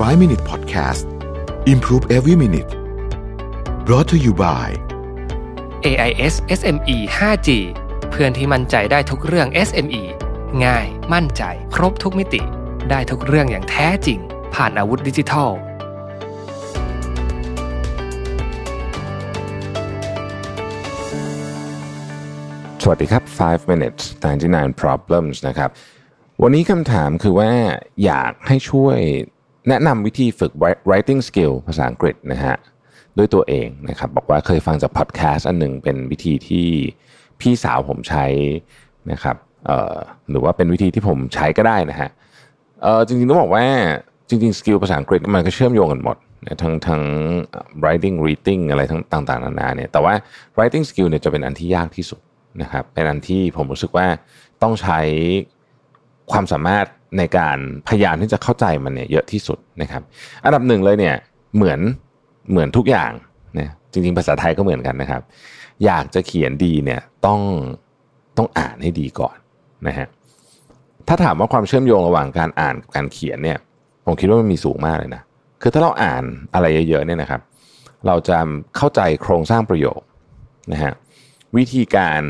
5 Minute Podcast Improve Every Minute brought to you by AIS SME 5G เพื่อนที่มั่นใจได้ทุกเรื่อง SME ง่าย มั่นใจ ครบทุกมิติ ได้ทุกเรื่องอย่างแท้จริง ผ่านอาวุธดิจิทัล สวัสดีครับ 5 minutes 99 problems นะครับ วันนี้คำถามคือว่าอยากให้ช่วย แนะนำวิธีฝึก writing skill ภาษาอังกฤษนะฮะด้วยตัวเองนะครับบอกว่าเคยฟังจากพอดแคสต์อันหนึ่งเป็นวิธีที่พี่สาวผมใช้นะครับหรือว่าเป็นวิธีที่ผมใช้ก็ได้นะฮะจริงๆต้องบอกว่าจริงๆ skill ภาษาอังกฤษมันก็เชื่อมโยงกันหมดทั้งทั้ง writing reading อะไรทั้งต่างๆนานาเนี่ยแต่ว่า writing skill เนี่ยจะเป็นอันที่ยากที่สุดนะครับเป็นอันที่ผมรู้สึกว่าต้องใช้ความสามารถ ในการพยายามที่จะเข้าใจมันเนี่ยเยอะที่สุดนะครับ อันดับหนึ่งเลยเนี่ยเหมือนเหมือนทุกอย่างนะจริงๆ ภาษาไทยก็เหมือนกันนะครับ อยากจะเขียนดีเนี่ยต้องต้องอ่านให้ดีก่อนนะฮะถ้าถามว่าความเชื่อมโยงระหว่างการอ่านกับการเขียนเนี่ย ผมคิดว่ามันมีสูงมากเลยนะคือถ้าเราอ่านอะไรเยอะๆเนี่ยนะครับ เราจะเข้าใจโครงสร้างประโยคนะฮะวิธีการ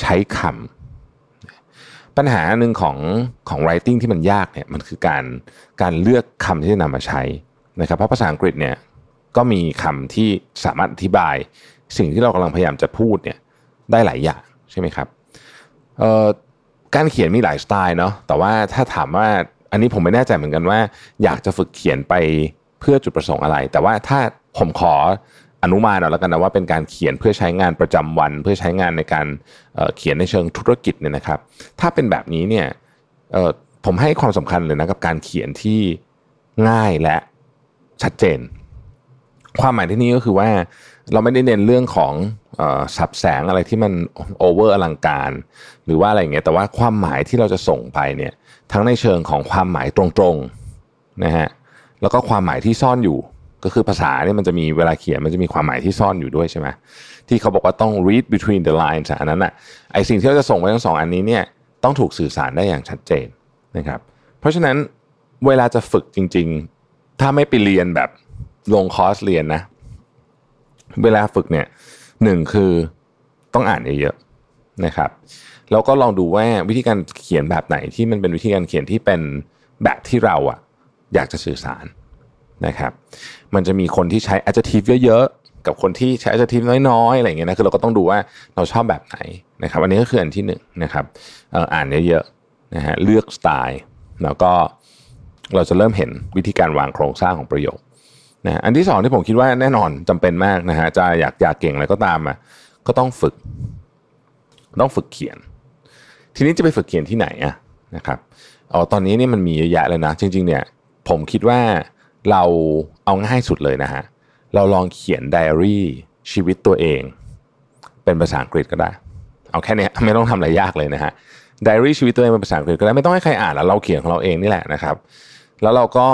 ใช้คำ ปัญหาหนึ่งของของ writing ที่มันยากเนี่ยมันคือการการเลือกคำที่จะนำมาใช้นะครับเพราะภาษาอังกฤษเนี่ยก็มีคำที่สามารถอธิบาย สิ่งที่เรากำลังพยายามจะพูดเนี่ยได้หลายอย่างใช่ไหมครับการเขียนมีหลายสไตล์เนาะแต่ว่าถ้าถามว่าอันนี้ผมไม่แน่ใจเหมือนกันว่า อยากจะฝึกเขียนไปเพื่อจุดประสงค์อะไร แต่ว่าถ้าผมขอ อนุมานเอาแล้วกันนะว่าเป็นการเขียนเพื่อใช้งานประจำวัน เพื่อใช้งานในการเขียนในเชิงธุรกิจเนี่ยนะครับ ถ้าเป็นแบบนี้เนี่ยผมให้ความสำคัญเลยนะกับการเขียนที่ง่ายและชัดเจน ความหมายที่นี้ก็คือว่าเราไม่ได้เน้นเรื่องของศัพท์แสงอะไรที่มันโอเวอร์อลังการ หรือว่าอะไรเงี้ยแต่ว่าความหมายที่เราจะส่งไปเนี่ยทั้งในเชิงของความหมายตรงๆนะฮะแล้วก็ความหมายที่ซ่อนอยู่ ก็คือภาษาเนี่ยมันจะมีเวลาเขียนมันจะมีความหมายที่ซ่อนอยู่ด้วยใช่ไหมที่เขาบอกว่าต้อง read between the lines อันนั้นอะไอสิ่งที่เราจะส่งไปทั้งสองอันนี้เนี่ยต้องถูกสื่อสารได้อย่างชัดเจนนะครับเพราะฉะนั้นเวลาจะฝึกจริง ๆ ถ้าไม่ไปเรียนแบบลงคอร์สเรียนนะ เวลาฝึกเนี่ยหนึ่งคือต้องอ่านเยอะๆนะครับแล้วก็ลองดูว่าวิธีการเขียนแบบไหนที่มันเป็นวิธีการเขียนที่เป็นแบบที่เราอะอยากจะสื่อสาร นะครับ มันจะมีคนที่ใช้ adjective เยอะๆ กับคนที่ใช้ adjective น้อยๆ อะไรเงี้ยนะ คือเราก็ต้องดูว่าเราชอบแบบไหนนะครับ อันนี้ก็คืออันที่หนึ่งนะครับอ่านเยอะๆ นะฮะ เลือกสไตล์ แล้วก็เราจะเริ่มเห็นวิธีการวางโครงสร้างของประโยคนะอันที่สองที่ผมคิดว่าแน่นอนจำเป็นมากนะฮะ จะอยากอยากเก่งอะไรก็ตามอะ ก็ต้องฝึก ต้องฝึกเขียน ทีนี้จะไปฝึกเขียนที่ไหนอะนะครับ อ๋อ ตอนนี้นี่มันมีเยอะแยะเลยนะ จริง ๆ เนี่ย ผมคิดว่า เราเอาง่ายสุดเลยนะฮะ เราลองเขียนไดอารี่ชีวิตตัวเอง เป็นภาษาอังกฤษก็ได้ เอาแค่นี้ไม่ต้องทำอะไรยากเลยนะฮะไดอารี่ชีวิตตัวเองเป็นภาษาอังกฤษก็ได้ไม่ต้องให้ใครอ่านแล้วเราเขียนของเราเองนี่แหละนะครับ แล้วเราก็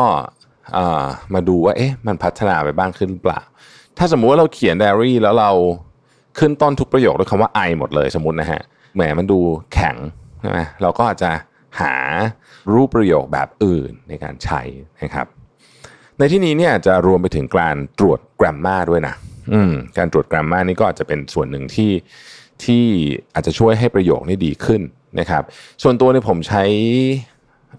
มาดูว่าเอ๊ะมันพัฒนาไปบ้างขึ้นหรือเปล่า ถ้าสมมุติว่าเราเขียนไดอารี่แล้วเราขึ้นต้นทุกประโยคด้วยคำว่า I หมดเลยสมมตินะฮะแหมมันดูแข็งใช่ไหมเราก็อาจจะหารูปประโยคแบบอื่นในการใช้นะครับ ในที่นี้เนี่ยจะรวมไปถึงการตรวจกราฟมาด้วยนะอืมการตรวจกราฟมานี่ก็อาจจะเป็นส่วนหนึ่งที่ที่อาจจะช่วยให้ประโยคนี้ดีขึ้นนะครับ ส่วนตัวเนี่ยผมใช้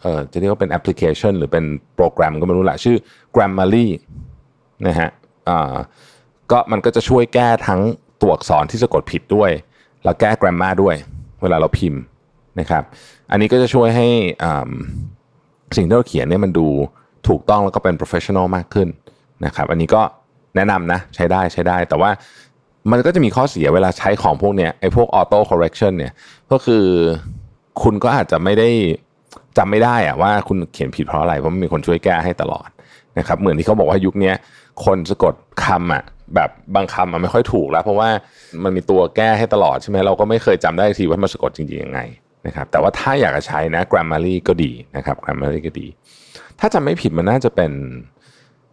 เอ่อจะเรียกว่าเป็นแอปพลิเคชัน หรือเป็นโปรแกรมก็ไม่รู้ละชื่อ Grammarly นะฮะอ่าก็มันก็จะช่วยแก้ทั้งตัวอักษรที่สะกดผิดด้วย แล้วแก้กราฟมาด้วย เวลาเราพิมพ์นะครับ อันนี้ก็จะช่วยให้สิ่งที่เราเขียนเนี่ยมันดู ถูกต้องแล้วก็เป็น professional มากขึ้นนะครับอันนี้ก็แนะนำนะใช้ได้ใช้ได้ แต่ว่ามันก็จะมีข้อเสียเวลาใช้ของพวกเนี้ยไอ้พวก auto correction เนี่ยก็คือคุณก็อาจจะไม่ได้จำไม่ได้อะว่าคุณเขียนผิดเพราะอะไรเพราะมีคนช่วยแก้ให้ตลอดนะครับเหมือนที่เขาบอกว่ายุคนี้คนสะกดคำอะแบบบางคำมันไม่ค่อยถูกแล้ว เพราะว่ามันมีตัวแก้ให้ตลอดใช่ไหมเราก็ไม่เคยจำได้ทีว่ามันสะกดจริงๆยังไง นะครับแต่ว่าถ้าอยากจะใช้นะ Grammarly ก็ดีนะครับ Grammarly ก็ดี ถ้าจำไม่ผิดมันน่าจะเป็น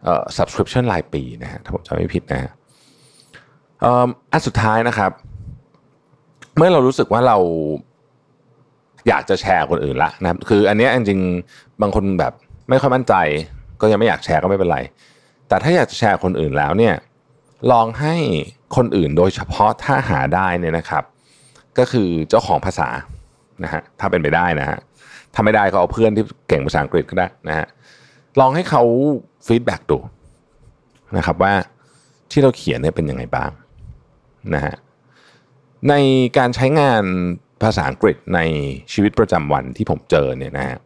เอ่อ subscription รายปีนะฮะถ้าผมจำไม่ผิดนะฮะอันสุดท้ายนะครับ เมื่อเรารู้สึกว่าเราอยากจะแชร์คนอื่นละนะครับ คืออันนี้จริงๆบางคนแบบไม่ค่อยมั่นใจ ก็ยังไม่อยากแชร์ก็ไม่เป็นไร แต่ถ้าอยากจะแชร์คนอื่นแล้วเนี่ยลองให้คนอื่นโดยเฉพาะถ้าหาได้เนี่ยนะครับ ก็คือเจ้าของภาษา นะฮะถ้าเป็นไปได้นะฮะถ้าไม่ได้ก็เอาเพื่อนที่เก่งภาษาอังกฤษก็ได้นะฮะลองให้เขาfeedback ดูนะครับว่าที่เราเขียนเนี่ยเป็นยังไงบ้างนะฮะในการใช้งานภาษาอังกฤษในชีวิตประจำวันที่ผมเจอเนี่ยนะฮะ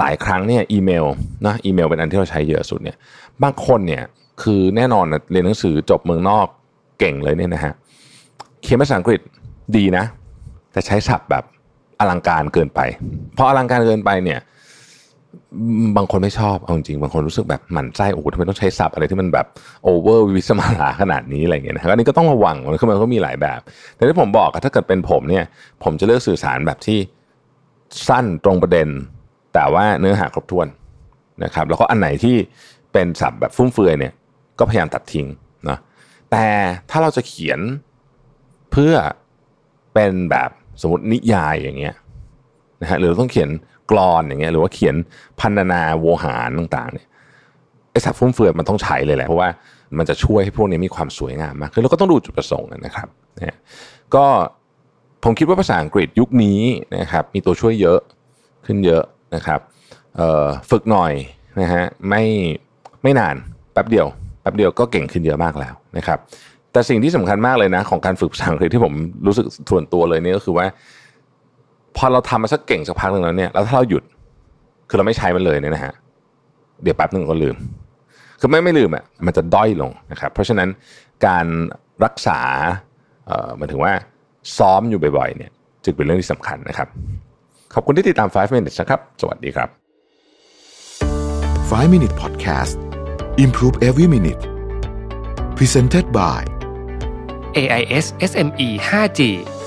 หลายครั้งเนี่ยอีเมลนะอีเมลเป็นอันที่เราใช้เยอะสุดเนี่ยบางคนเนี่ยคือแน่นอนเรียนหนังสือจบเมืองนอกเก่งเลยเนี่ยนะฮะเขียนภาษาอังกฤษดีนะ แต่ใช้ศัพท์แบบ อลังการเกินไปพออลังการเกินไปเนี่ย บางคนไม่ชอบเอาจริงบางคนรู้สึกแบบหมั่นไส้โอ้โหทำไมต้องใช้ศัพท์อะไรที่มันแบบโอเวอร์วิสมาลาขนาดนี้อะไรเงี้ยนะอันนี้ก็ต้องระวังมันคือมันก็มีหลายแบบ แต่ที่ผมบอกถ้าเกิดเป็นผมเนี่ย ผมจะเลือกสื่อสารแบบที่สั้นตรงประเด็น แต่ว่าเนื้อหาครบถ้วนนะครับ แล้วก็อันไหนที่เป็นศัพท์แบบฟุ่มเฟือยเนี่ย ก็พยายามตัดทิ้งนะแต่ถ้าเราจะเขียนเพื่อเป็นแบบ สมมตินิยายอย่างเงี้ยนะฮะหรือต้องเขียนกรอนอย่างเงี้ยหรือว่าเขียนพันนาโวหารต่างๆเนี่ยไอ้สับฟุ่มเฟือยมันต้องใช้เลยแหละเพราะว่ามันจะช่วยให้พวกนี้มีความสวยงามมากขึ้นแล้วก็ต้องดูจุดประสงค์นะครับนะก็ผมคิดว่าภาษาอังกฤษยุคนี้นะครับมีตัวช่วยเยอะขึ้นเยอะนะครับฝึกหน่อยนะฮะไม่ไม่นานแป๊บเดียวแป๊บเดียวก็เก่งขึ้นเยอะมากแล้วนะครับ แต่สิ่งที่สำคัญมากเลยนะ ของการฝึกภาษาอังกฤษที่ผมรู้สึกส่วนตัวเลยนี่ก็คือว่า พอเราทำมาสักเก่งสักพักหนึ่งแล้วเนี่ยแล้วถ้าเราหยุดคือเราไม่ใช้มันเลยเนี่ยนะฮะเดี๋ยวแป๊บหนึ่งก็ลืม คือไม่ไม่ลืมอะมันจะด้อยลงนะครับ เพราะฉะนั้นการรักษาเอ่อหมายถึงว่าซ้อมอยู่บ่อยๆเนี่ยจึงเป็นเรื่องที่สำคัญนะครับ ขอบคุณที่ติดตาม 5 minutes นะครับ สวัสดีครับ 5 minute podcast improve every minute presented by AIS SME 5G